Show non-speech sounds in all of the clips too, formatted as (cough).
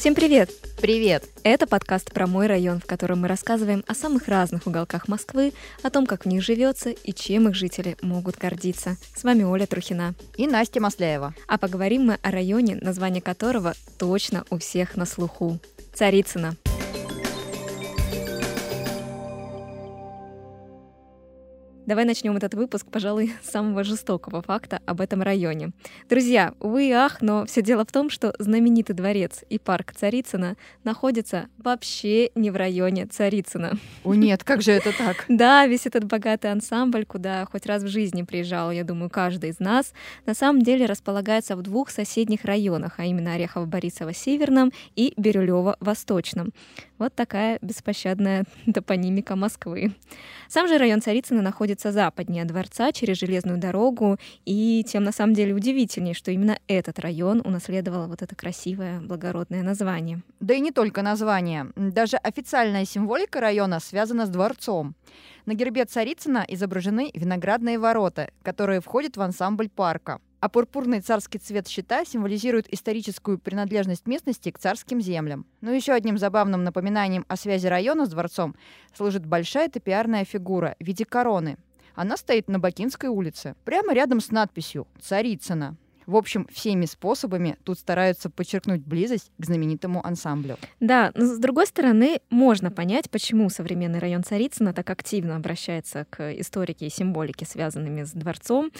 Всем привет! Привет! Это подкаст про мой район, в котором мы рассказываем о самых разных уголках Москвы, о том, как в них живется и чем их жители могут гордиться. С вами Оля Трухина. И Настя Масляева. А поговорим мы о районе, название которого точно у всех на слуху. Царицына. Давай начнем этот выпуск, пожалуй, (laughs) с самого жестокого факта об этом районе. Друзья, увы и ах, но все дело в том, что знаменитый дворец и парк Царицына находятся вообще не в районе Царицына. О нет, как же это так? (laughs) Да, весь этот богатый ансамбль, куда хоть раз в жизни приезжал, я думаю, каждый из нас, на самом деле располагается в двух соседних районах, а именно Орехово-Борисово-Северном и Бирюлево-Восточном. Вот такая беспощадная (laughs) топонимика Москвы. Сам же район Царицына находится западнее дворца через железную дорогу, и тем на самом деле удивительнее, что именно этот район унаследовал вот это красивое, благородное название. Да и не только название. Даже официальная символика района связана с дворцом. На гербе Царицына изображены виноградные ворота, которые входят в ансамбль парка а пурпурный царский цвет щита символизирует историческую принадлежность местности к царским землям. Но еще одним забавным напоминанием о связи района с дворцом служит большая топиарная фигура в виде короны. Она стоит на Бакинской улице, прямо рядом с надписью «Царицына». В общем, всеми способами тут стараются подчеркнуть близость к знаменитому ансамблю. Да, но с другой стороны, можно понять, почему современный район Царицына так активно обращается к историке и символике, связанными с дворцом.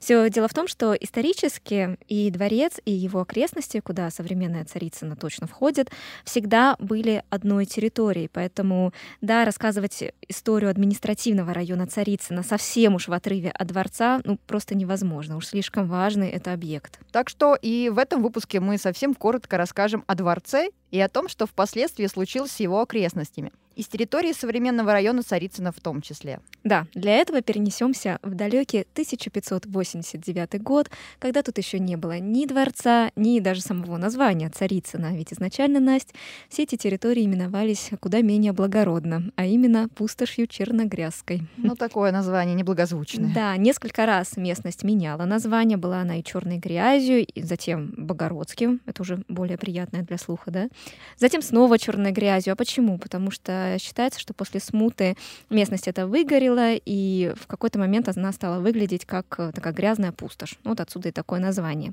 Все дело в том, что исторически и дворец, и его окрестности, куда современная Царицына точно входит, всегда были одной территорией. Поэтому, да, рассказывать историю административного района Царицына совсем уж в отрыве от дворца, ну, просто невозможно. Уж слишком важный это объект объект. Так что и в этом выпуске мы совсем коротко расскажем о дворце и о том, что впоследствии случилось с его окрестностями из территории современного района Царицына в том числе. Да, для этого перенесемся в далекий 1589 год, когда тут еще не было ни дворца, ни даже самого названия Царицына. Ведь изначально, Насть, все эти территории именовались куда менее благородно, а именно пустошью Черногрязской. Ну, такое название неблагозвучное. Да, несколько раз местность меняла название. Была она и черной грязью, и затем Богородским. Это уже более приятное для слуха, да? Затем снова черной грязью. А почему? Потому что считается, что после смуты местность эта выгорела, и в какой-то момент она стала выглядеть как э, такая грязная пустошь. Вот отсюда и такое название.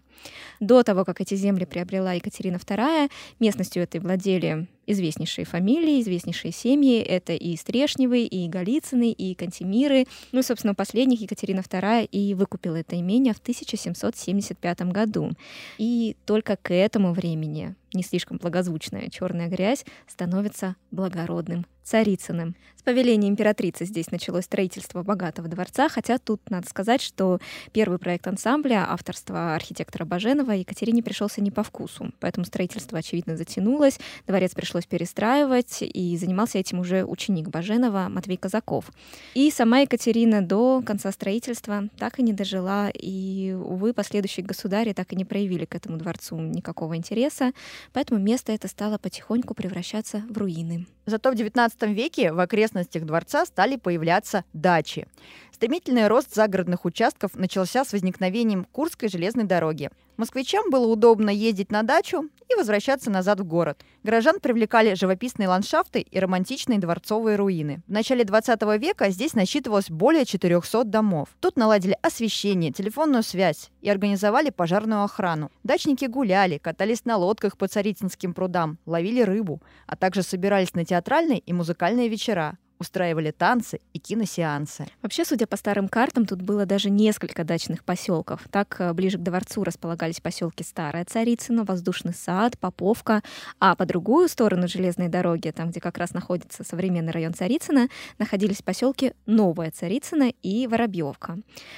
До того, как эти земли приобрела Екатерина II, местностью этой владели известнейшие фамилии, известнейшие семьи. Это и Стрешневы, и Голицыны, и Кантемиры. Ну и, собственно, последних Екатерина II и выкупила это имение в 1775 году. И только к этому времени не слишком благозвучная черная грязь становится благородным Царицыным. С повеления императрицы здесь началось строительство богатого дворца, хотя тут надо сказать, что первый проект ансамбля авторства архитектора Баженова Екатерине пришелся не по вкусу, поэтому строительство, очевидно, затянулось, дворец пришлось перестраивать, и занимался этим уже ученик Баженова Матвей Казаков. И сама Екатерина до конца строительства так и не дожила, и, увы, последующие государи так и не проявили к этому дворцу никакого интереса, поэтому место это стало потихоньку превращаться в руины. Зато в XIX веке в окрестностях дворца стали появляться дачи. Стремительный рост загородных участков начался с возникновением Курской железной дороги. Москвичам было удобно ездить на дачу и возвращаться назад в город. Горожан привлекали живописные ландшафты и романтичные дворцовые руины. В начале 20 века здесь насчитывалось более 400 домов. Тут наладили освещение, телефонную связь и организовали пожарную охрану. Дачники гуляли, катались на лодках по Царицынским прудам, ловили рыбу, а также собирались на театральные и музыкальные вечера, устраивали танцы и киносеансы. Вообще, судя по старым картам, тут было даже несколько дачных поселков. Так, э, ближе к дворцу располагались поселки Старая Царицына, Воздушный сад, Поповка, а по другую сторону железной дороги, там, где как раз находится современный район Царицына, находились поселки Новая Царицына и Воробьевка.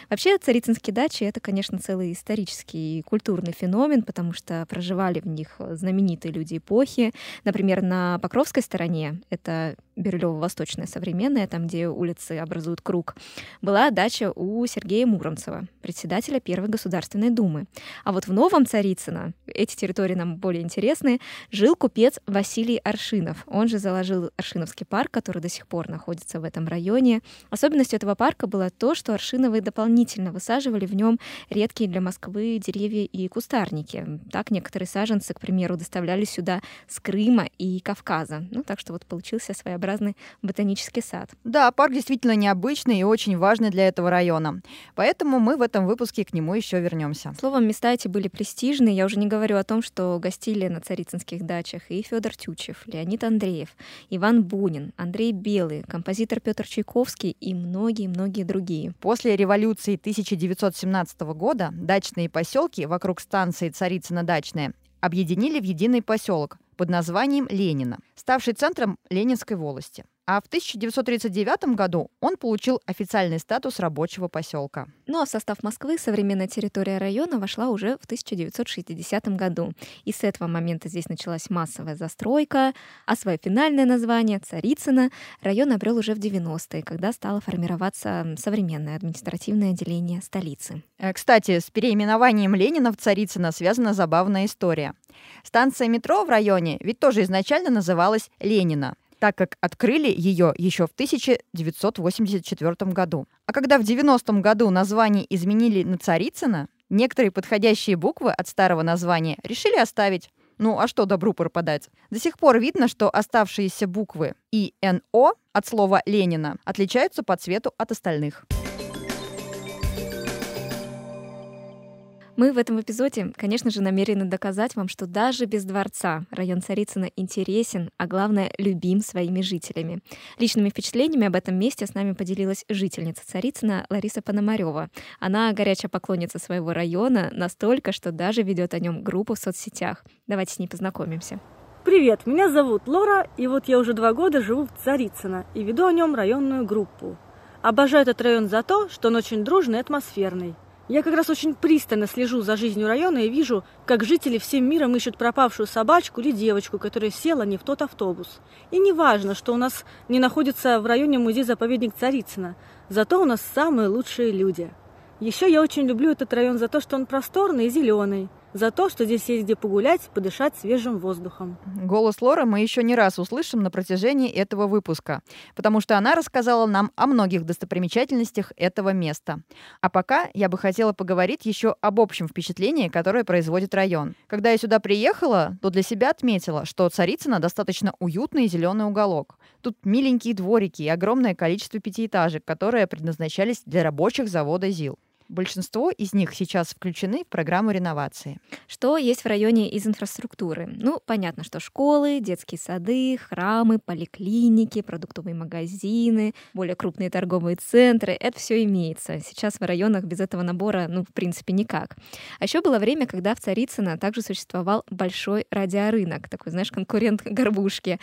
Вообще, царицынские дачи — это, конечно, целый исторический и культурный феномен, потому что проживали в них знаменитые люди эпохи. Например, на Покровской стороне, это Бирюлево-Восточная современная, там, где улицы образуют круг, была дача у Сергея Муромцева, председателя Первой Государственной Думы. А вот в Новом Царицыно, эти территории нам более интересны, жил купец Василий Аршинов. Он же заложил Аршиновский парк, который до сих пор находится в этом районе. Особенностью этого парка было то, что Аршиновы дополнительно высаживали в нем редкие для Москвы деревья и кустарники. Так некоторые саженцы, к примеру, доставляли сюда с Крыма и Кавказа. Ну, так что вот получился своеобразный ботанический сад. Да, парк действительно необычный и очень важный для этого района. Поэтому мы в этом выпуске к нему еще вернемся. Словом, места эти были престижные. Я уже не говорю о том, что гостили на царицынских дачах и Федор Тючев, Леонид Андреев, Иван Бунин, Андрей Белый, композитор Петр Чайковский и многие-многие другие. После революции 1917 года дачные поселки вокруг станции Царицыно-Дачная объединили в единый поселок под названием Ленина, ставший центром Ленинской волости. А в 1939 году он получил официальный статус рабочего поселка. Ну а в состав Москвы современная территория района вошла уже в 1960 году. И с этого момента здесь началась массовая застройка, а свое финальное название Царицыно район обрел уже в 90-е, когда стало формироваться современное административное отделение столицы. Э, кстати, с переименованием Ленина в Царицыно связана забавная история. Станция метро в районе ведь тоже изначально называлась Ленина так как открыли ее еще в 1984 году. А когда в 90-м году название изменили на Царицыно, некоторые подходящие буквы от старого названия решили оставить. Ну а что добру пропадать? До сих пор видно, что оставшиеся буквы И, Н, О от слова Ленина отличаются по цвету от остальных. Мы в этом эпизоде, конечно же, намерены доказать вам, что даже без дворца район Царицына интересен, а главное, любим своими жителями. Личными впечатлениями об этом месте с нами поделилась жительница Царицына Лариса Пономарева. Она горячая поклонница своего района настолько, что даже ведет о нем группу в соцсетях. Давайте с ней познакомимся. Привет, меня зовут Лора, и вот я уже два года живу в Царицыно и веду о нем районную группу. Обожаю этот район за то, что он очень дружный и атмосферный. Я как раз очень пристально слежу за жизнью района и вижу, как жители всем миром ищут пропавшую собачку или девочку, которая села не в тот автобус. И не важно, что у нас не находится в районе музей-заповедник Царицына, зато у нас самые лучшие люди. Еще я очень люблю этот район за то, что он просторный и зеленый за то, что здесь есть где погулять, подышать свежим воздухом. Голос Лоры мы еще не раз услышим на протяжении этого выпуска, потому что она рассказала нам о многих достопримечательностях этого места. А пока я бы хотела поговорить еще об общем впечатлении, которое производит район. Когда я сюда приехала, то для себя отметила, что Царицыно достаточно уютный зеленый уголок. Тут миленькие дворики и огромное количество пятиэтажек, которые предназначались для рабочих завода ЗИЛ. Большинство из них сейчас включены в программу реновации. Что есть в районе из инфраструктуры? Ну, понятно, что школы, детские сады, храмы, поликлиники, продуктовые магазины, более крупные торговые центры. Это все имеется. Сейчас в районах без этого набора, ну, в принципе, никак. А еще было время, когда в Царицыно также существовал большой радиорынок, такой, знаешь, конкурент (laughs) горбушки.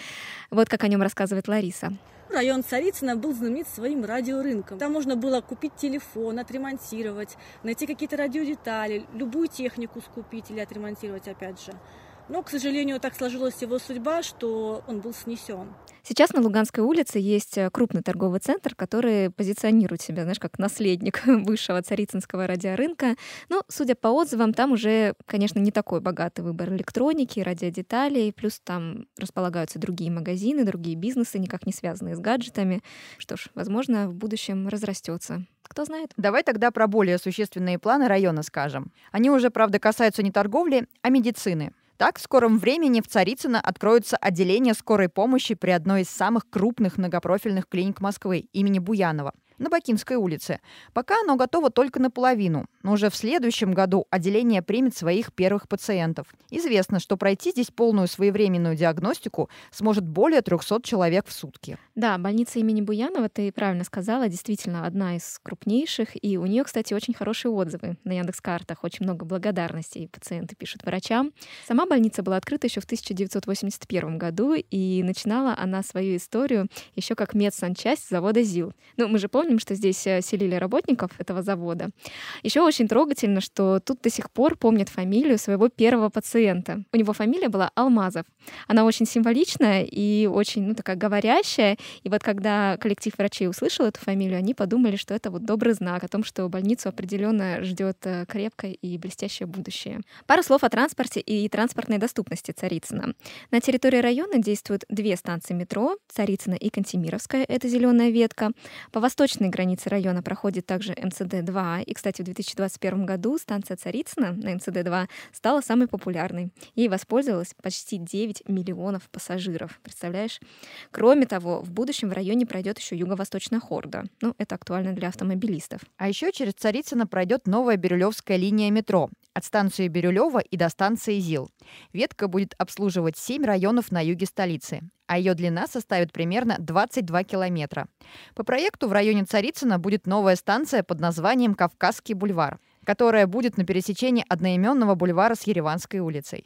Вот как о нем рассказывает Лариса. Район Царицына был знаменит своим радиорынком. Там можно было купить телефон, отремонтировать, найти какие-то радиодетали, любую технику скупить или отремонтировать опять же. Но, к сожалению, так сложилась его судьба, что он был снесен. Сейчас на Луганской улице есть э, крупный торговый центр, который позиционирует себя, знаешь, как наследник (laughs) высшего царицынского радиорынка. Но, судя по отзывам, там уже, конечно, не такой богатый выбор электроники, радиодеталей, плюс там располагаются другие магазины, другие бизнесы, никак не связанные с гаджетами. Что ж, возможно, в будущем разрастется. Кто знает? Давай тогда про более существенные планы района скажем. Они уже, правда, касаются не торговли, а медицины. Так, в скором времени в Царицыно откроется отделение скорой помощи при одной из самых крупных многопрофильных клиник Москвы имени Буянова на Бакинской улице. Пока оно готово только наполовину, но уже в следующем году отделение примет своих первых пациентов. Известно, что пройти здесь полную своевременную диагностику сможет более 300 человек в сутки. Да, больница имени Буянова, ты правильно сказала, действительно одна из крупнейших, и у нее, кстати, очень хорошие отзывы на Яндекс.Картах, очень много благодарностей пациенты пишут врачам. Сама больница была открыта еще в 1981 году, и начинала она свою историю еще как медсанчасть завода ЗИЛ. Ну, мы же помним, помним, что здесь э, селили работников этого завода. Еще очень трогательно, что тут до сих пор помнят фамилию своего первого пациента. У него фамилия была Алмазов. Она очень символичная и очень, ну, такая говорящая. И вот когда коллектив врачей услышал эту фамилию, они подумали, что это вот добрый знак о том, что больницу определенно ждет э, крепкое и блестящее будущее. Пару слов о транспорте и транспортной доступности Царицына. На территории района действуют две станции метро — Царицына и Кантемировская, это зеленая ветка. По восточной границе района проходит также МЦД-2. И, кстати, в 2021 году станция Царицына на МЦД-2 стала самой популярной. Ей воспользовалось почти 9 миллионов пассажиров. Представляешь? Кроме того, в будущем в районе пройдет еще юго-восточная хорда. Ну, это актуально для автомобилистов. А еще через Царицыно пройдет новая Бирюлевская линия метро от станции Бирюлева и до станции ЗИЛ. Ветка будет обслуживать 7 районов на юге столицы, а ее длина составит примерно 22 километра. По проекту в районе Царицына будет новая станция под названием Кавказский бульвар, которая будет на пересечении одноименного бульвара с Ереванской улицей.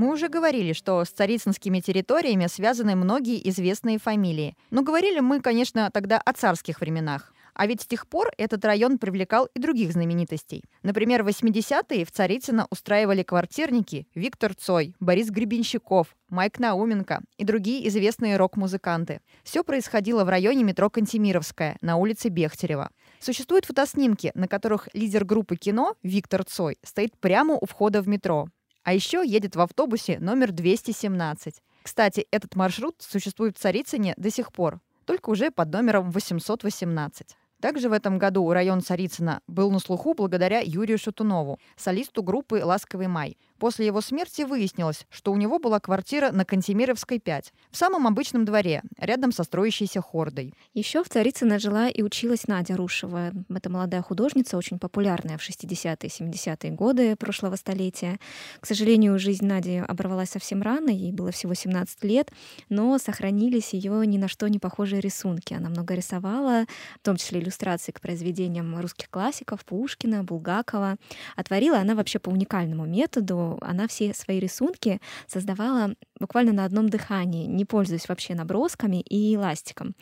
Мы уже говорили, что с царицынскими территориями связаны многие известные фамилии. Но говорили мы, конечно, тогда о царских временах. А ведь с тех пор этот район привлекал и других знаменитостей. Например, в 80-е в Царицыно устраивали квартирники Виктор Цой, Борис Гребенщиков, Майк Науменко и другие известные рок-музыканты. Все происходило в районе метро Кантемировская на улице Бехтерева. Существуют фотоснимки, на которых лидер группы кино Виктор Цой стоит прямо у входа в метро. А еще едет в автобусе номер 217. Кстати, этот маршрут существует в Царицыне до сих пор, только уже под номером 818. Также в этом году район Царицына был на слуху благодаря Юрию Шатунову, солисту группы «Ласковый май». После его смерти выяснилось, что у него была квартира на Кантемировской 5, в самом обычном дворе, рядом со строящейся хордой. Еще в Царицыно жила и училась Надя Рушева. Это молодая художница, очень популярная в 60-е и 70-е годы прошлого столетия. К сожалению, жизнь Нади оборвалась совсем рано, ей было всего 17 лет, но сохранились ее ни на что не похожие рисунки. Она много рисовала, в том числе иллюстрации к произведениям русских классиков Пушкина, Булгакова. А творила она вообще по уникальному методу, она все свои рисунки создавала буквально на одном дыхании, не пользуясь вообще набросками и ластиком.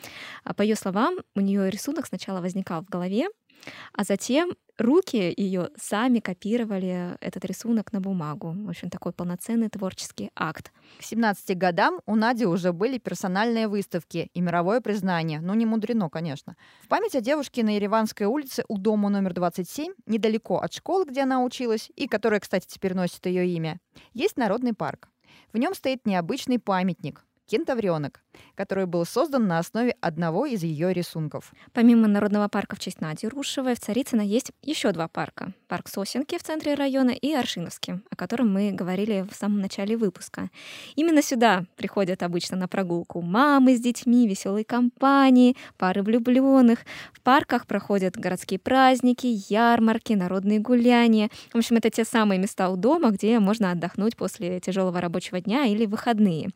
А по ее словам, у нее рисунок сначала возникал в голове, а затем руки ее сами копировали этот рисунок на бумагу. В общем, такой полноценный творческий акт. К 17 годам у Нади уже были персональные выставки и мировое признание. Ну, не мудрено, конечно. В память о девушке на Ереванской улице у дома номер 27, недалеко от школы, где она училась, и которая, кстати, теперь носит ее имя, есть народный парк. В нем стоит необычный памятник кентавренок, который был создан на основе одного из ее рисунков. Помимо Народного парка в честь Нади Рушевой, в Царицыно есть еще два парка. Парк Сосенки в центре района и Аршиновский, о котором мы говорили в самом начале выпуска. Именно сюда приходят обычно на прогулку мамы с детьми, веселые компании, пары влюбленных. В парках проходят городские праздники, ярмарки, народные гуляния. В общем, это те самые места у дома, где можно отдохнуть после тяжелого рабочего дня или выходные.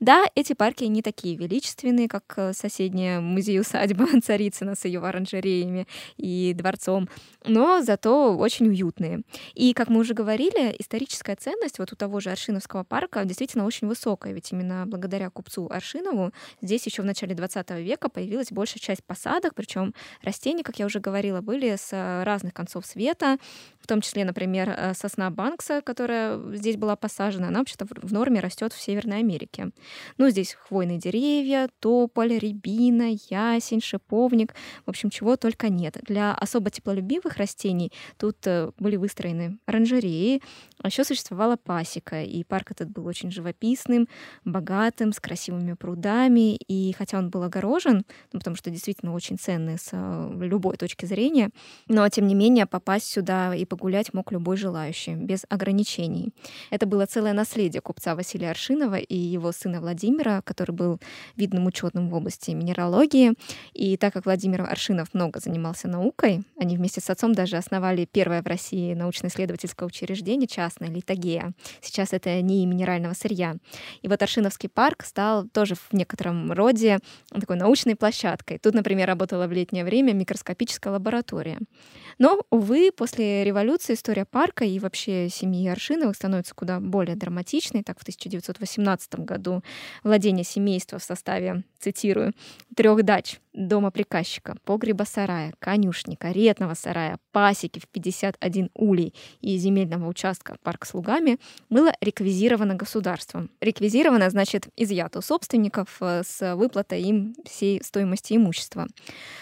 Да, эти парки не такие величественные, как э, соседняя музей-усадьба (laughs) Царицына с ее оранжереями и дворцом, но зато очень уютные. И, как мы уже говорили, историческая ценность вот у того же Аршиновского парка действительно очень высокая, ведь именно благодаря купцу Аршинову здесь еще в начале 20 века появилась большая часть посадок, причем растения, как я уже говорила, были с э, разных концов света, в том числе, например, э, сосна Банкса, которая здесь была посажена, она вообще-то в норме растет в Северной Америке. Ну, здесь хвойные деревья, тополь, рябина, ясень, шиповник. В общем, чего только нет. Для особо теплолюбивых растений тут э, были выстроены оранжереи, а еще существовала пасека, и парк этот был очень живописным, богатым, с красивыми прудами, и хотя он был огорожен, ну, потому что действительно очень ценный с э, любой точки зрения, но тем не менее попасть сюда и погулять мог любой желающий, без ограничений. Это было целое наследие купца Василия Аршинова и его сына Владимира, Владимира, который был видным учетным в области минералогии. И так как Владимир Аршинов много занимался наукой, они вместе с отцом даже основали первое в России научно-исследовательское учреждение частное, Литагея. Сейчас это не минерального сырья. И вот Аршиновский парк стал тоже в некотором роде такой научной площадкой. Тут, например, работала в летнее время микроскопическая лаборатория. Но, увы, после революции история парка и вообще семьи Аршиновых становится куда более драматичной. Так, в 1918 году владение семейства в составе, цитирую, трех дач, дома приказчика, погреба сарая, конюшни, каретного сарая, пасеки в 51 улей и земельного участка парк с лугами было реквизировано государством. Реквизировано значит изъято у собственников э, с выплатой им всей стоимости имущества.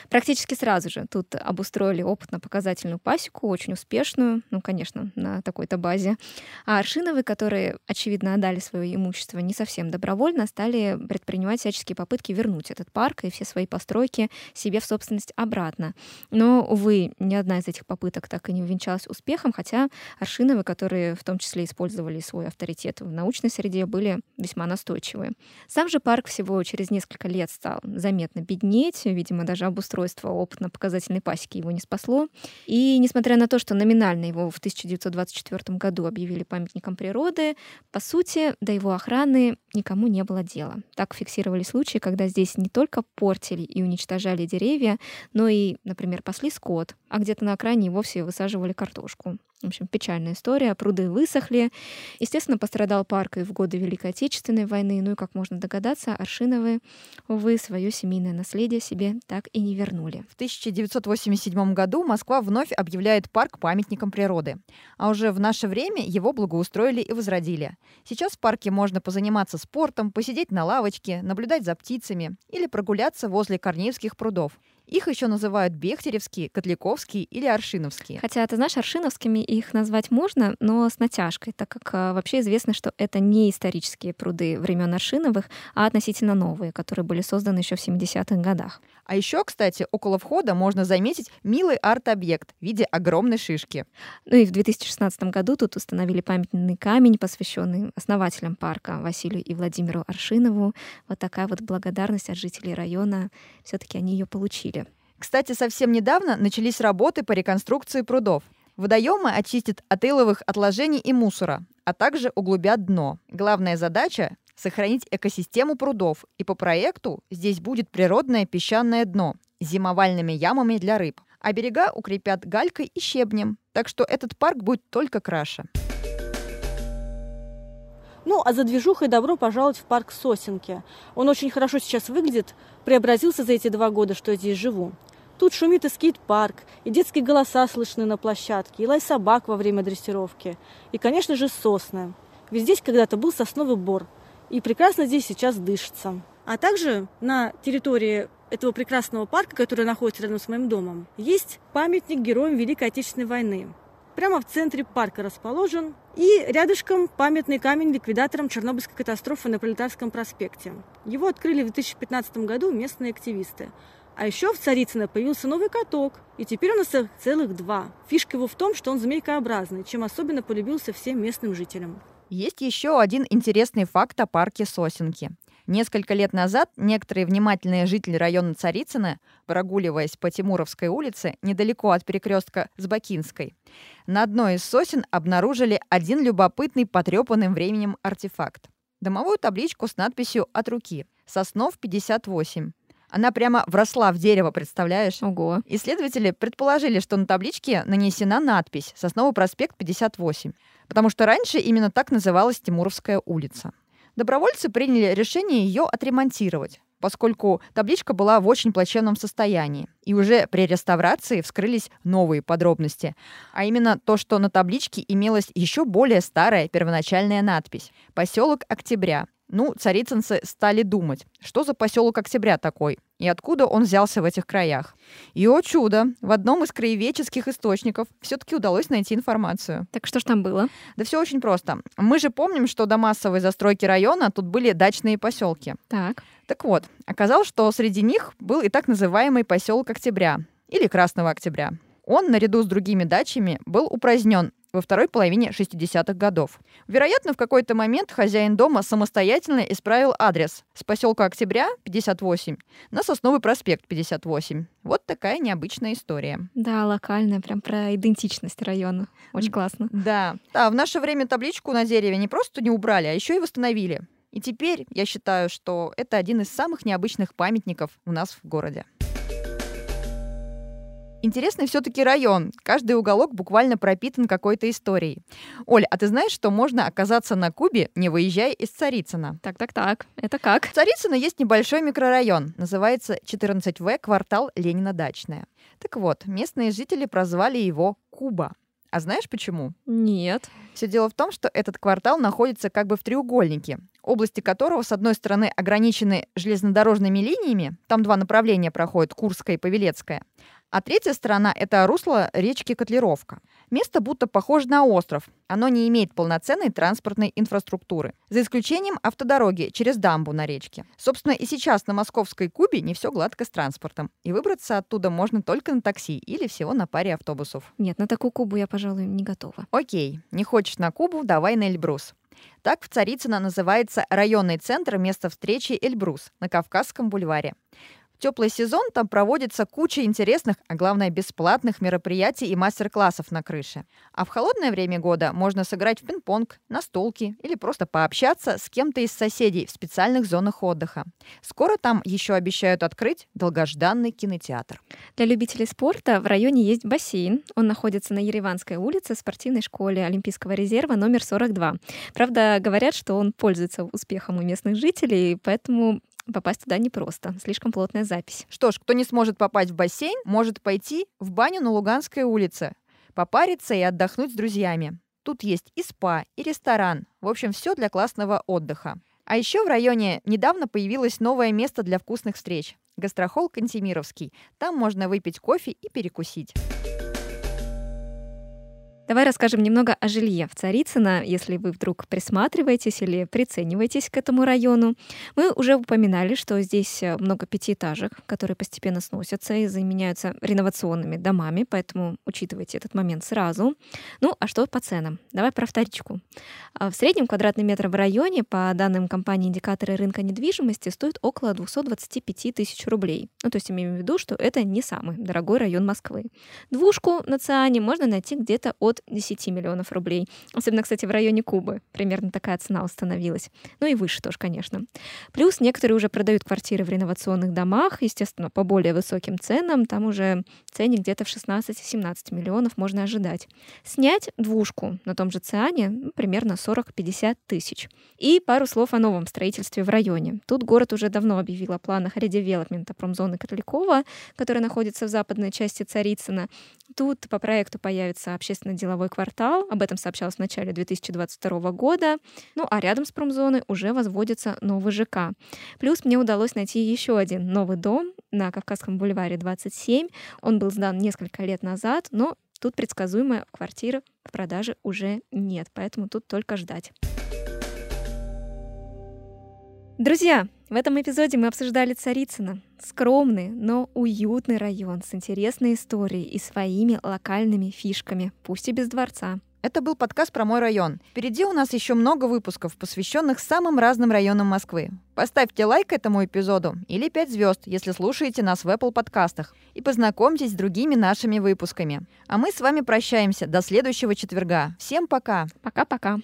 Практически сразу же тут обустроили опытно-показательную пасеку, очень успешную, ну, конечно, на такой-то базе. А Аршиновы, которые, очевидно, отдали свое имущество не совсем добровольно, стали предпринимать всяческие попытки вернуть этот парк и все свои постройки себе в собственность обратно. Но, увы, ни одна из этих попыток так и не увенчалась успехом, хотя Аршиновы, которые в том числе использовали свой авторитет в научной среде, были весьма настойчивы. Сам же парк всего через несколько лет стал заметно беднеть, видимо, даже обустройство опытно-показательной пасеки его не спасло. И несмотря на то, что номинально его в 1924 году объявили памятником природы, по сути, до его охраны никому не было дела. Так фиксировали случаи, когда здесь не только портили и уничтожали деревья, но и, например, пасли скот, а где-то на окраине вовсе высаживали картошку. В общем, печальная история. Пруды высохли. Естественно, пострадал парк и в годы Великой Отечественной войны. Ну и, как можно догадаться, Аршиновы, увы, свое семейное наследие себе так и не вернули. В 1987 году Москва вновь объявляет парк памятником природы. А уже в наше время его благоустроили и возродили. Сейчас в парке можно позаниматься спортом, посидеть на лавочке, наблюдать за птицами или прогуляться возле Корнеевских прудов. Их еще называют Бехтеревские, Котляковские или Аршиновские. Хотя, ты знаешь, Аршиновскими их назвать можно, но с натяжкой, так как а, вообще известно, что это не исторические пруды времен Аршиновых, а относительно новые, которые были созданы еще в 70-х годах. А еще, кстати, около входа можно заметить милый арт-объект в виде огромной шишки. Ну и в 2016 году тут установили памятный камень, посвященный основателям парка Василию и Владимиру Аршинову. Вот такая вот благодарность от жителей района. Все-таки они ее получили. Кстати, совсем недавно начались работы по реконструкции прудов. Водоемы очистят от иловых отложений и мусора, а также углубят дно. Главная задача — сохранить экосистему прудов, и по проекту здесь будет природное песчаное дно с зимовальными ямами для рыб, а берега укрепят галькой и щебнем, так что этот парк будет только краше. Ну, а за движухой добро пожаловать в парк Сосенки. Он очень хорошо сейчас выглядит, преобразился за эти два года, что я здесь живу. Тут шумит и скейт-парк, и детские голоса слышны на площадке, и лай собак во время дрессировки, и, конечно же, сосны. Ведь здесь когда-то был сосновый бор, и прекрасно здесь сейчас дышится. А также на территории этого прекрасного парка, который находится рядом с моим домом, есть памятник героям Великой Отечественной войны. Прямо в центре парка расположен. И рядышком памятный камень ликвидаторам Чернобыльской катастрофы на Пролетарском проспекте. Его открыли в 2015 году местные активисты. А еще в Царицыно появился новый каток, и теперь у нас их целых два. Фишка его в том, что он змейкообразный, чем особенно полюбился всем местным жителям. Есть еще один интересный факт о парке Сосенки. Несколько лет назад некоторые внимательные жители района Царицына, прогуливаясь по Тимуровской улице, недалеко от перекрестка с Бакинской, на одной из сосен обнаружили один любопытный потрепанным временем артефакт. Домовую табличку с надписью «От руки». Соснов 58. Она прямо вросла в дерево, представляешь? Ого. Исследователи предположили, что на табличке нанесена надпись «Сосновый проспект 58», потому что раньше именно так называлась Тимуровская улица. Добровольцы приняли решение ее отремонтировать поскольку табличка была в очень плачевном состоянии. И уже при реставрации вскрылись новые подробности. А именно то, что на табличке имелась еще более старая первоначальная надпись «Поселок Октября». Ну, царицынцы стали думать, что за поселок Октября такой, и откуда он взялся в этих краях. И, о чудо, в одном из краеведческих источников все-таки удалось найти информацию. Так что ж там было? Да все очень просто. Мы же помним, что до массовой застройки района тут были дачные поселки. Так. Так вот, оказалось, что среди них был и так называемый поселок Октября или Красного Октября. Он, наряду с другими дачами, был упразднен во второй половине 60-х годов. Вероятно, в какой-то момент хозяин дома самостоятельно исправил адрес с поселка Октября, 58, на Сосновый проспект, 58. Вот такая необычная история. Да, локальная, прям про идентичность района. Очень классно. Да. А в наше время табличку на дереве не просто не убрали, а еще и восстановили. И теперь я считаю, что это один из самых необычных памятников у нас в городе. Интересный все-таки район. Каждый уголок буквально пропитан какой-то историей. Оля, а ты знаешь, что можно оказаться на Кубе, не выезжая из Царицына? Так-так-так, это как? В Царицыно есть небольшой микрорайон. Называется 14В, квартал Ленина-Дачная. Так вот, местные жители прозвали его Куба. А знаешь почему? Нет. Все дело в том, что этот квартал находится как бы в треугольнике, области которого, с одной стороны, ограничены железнодорожными линиями, там два направления проходят, Курская и Павелецкая, а третья сторона — это русло речки Котлеровка. Место будто похоже на остров. Оно не имеет полноценной транспортной инфраструктуры, за исключением автодороги через дамбу на речке. Собственно, и сейчас на московской Кубе не все гладко с транспортом. И выбраться оттуда можно только на такси или всего на паре автобусов. Нет, на такую Кубу я, пожалуй, не готова. Окей, не хочешь на Кубу, давай на Эльбрус. Так в Царицыно называется районный центр места встречи Эльбрус на Кавказском бульваре. В теплый сезон там проводится куча интересных, а главное бесплатных мероприятий и мастер-классов на крыше. А в холодное время года можно сыграть в пинг-понг, настолки или просто пообщаться с кем-то из соседей в специальных зонах отдыха. Скоро там еще обещают открыть долгожданный кинотеатр. Для любителей спорта в районе есть бассейн. Он находится на Ереванской улице в спортивной школе Олимпийского резерва номер 42. Правда, говорят, что он пользуется успехом у местных жителей, поэтому попасть туда непросто. Слишком плотная запись. Что ж, кто не сможет попасть в бассейн, может пойти в баню на Луганской улице, попариться и отдохнуть с друзьями. Тут есть и спа, и ресторан. В общем, все для классного отдыха. А еще в районе недавно появилось новое место для вкусных встреч. Гастрохол Кантемировский. Там можно выпить кофе и перекусить. Давай расскажем немного о жилье в Царицыно, если вы вдруг присматриваетесь или прицениваетесь к этому району. Мы уже упоминали, что здесь э, много пятиэтажек, которые постепенно сносятся и заменяются реновационными домами, поэтому учитывайте этот момент сразу. Ну, а что по ценам? Давай про вторичку. А, в среднем квадратный метр в районе, по данным компании «Индикаторы рынка недвижимости», стоит около 225 тысяч рублей. Ну, то есть имеем в виду, что это не самый дорогой район Москвы. Двушку на Циане можно найти где-то от от 10 миллионов рублей. Особенно, кстати, в районе Кубы. Примерно такая цена установилась. Ну и выше тоже, конечно. Плюс некоторые уже продают квартиры в реновационных домах, естественно, по более высоким ценам. Там уже ценник где-то в 16-17 миллионов можно ожидать. Снять двушку на том же Циане ну, примерно 40-50 тысяч. И пару слов о новом строительстве в районе. Тут город уже давно объявил о планах редевелопмента промзоны Котлякова, которая находится в западной части Царицына. Тут по проекту появится общественно-деловой квартал, об этом сообщалось в начале 2022 года. Ну а рядом с промзоной уже возводится новый ЖК. Плюс мне удалось найти еще один новый дом на Кавказском бульваре 27. Он был сдан несколько лет назад, но тут предсказуемая квартира в продаже уже нет, поэтому тут только ждать. Друзья, в этом эпизоде мы обсуждали Царицыно. Скромный, но уютный район с интересной историей и своими локальными фишками, пусть и без дворца. Это был подкаст про мой район. Впереди у нас еще много выпусков, посвященных самым разным районам Москвы. Поставьте лайк этому эпизоду или 5 звезд, если слушаете нас в Apple подкастах. И познакомьтесь с другими нашими выпусками. А мы с вами прощаемся до следующего четверга. Всем пока! Пока-пока!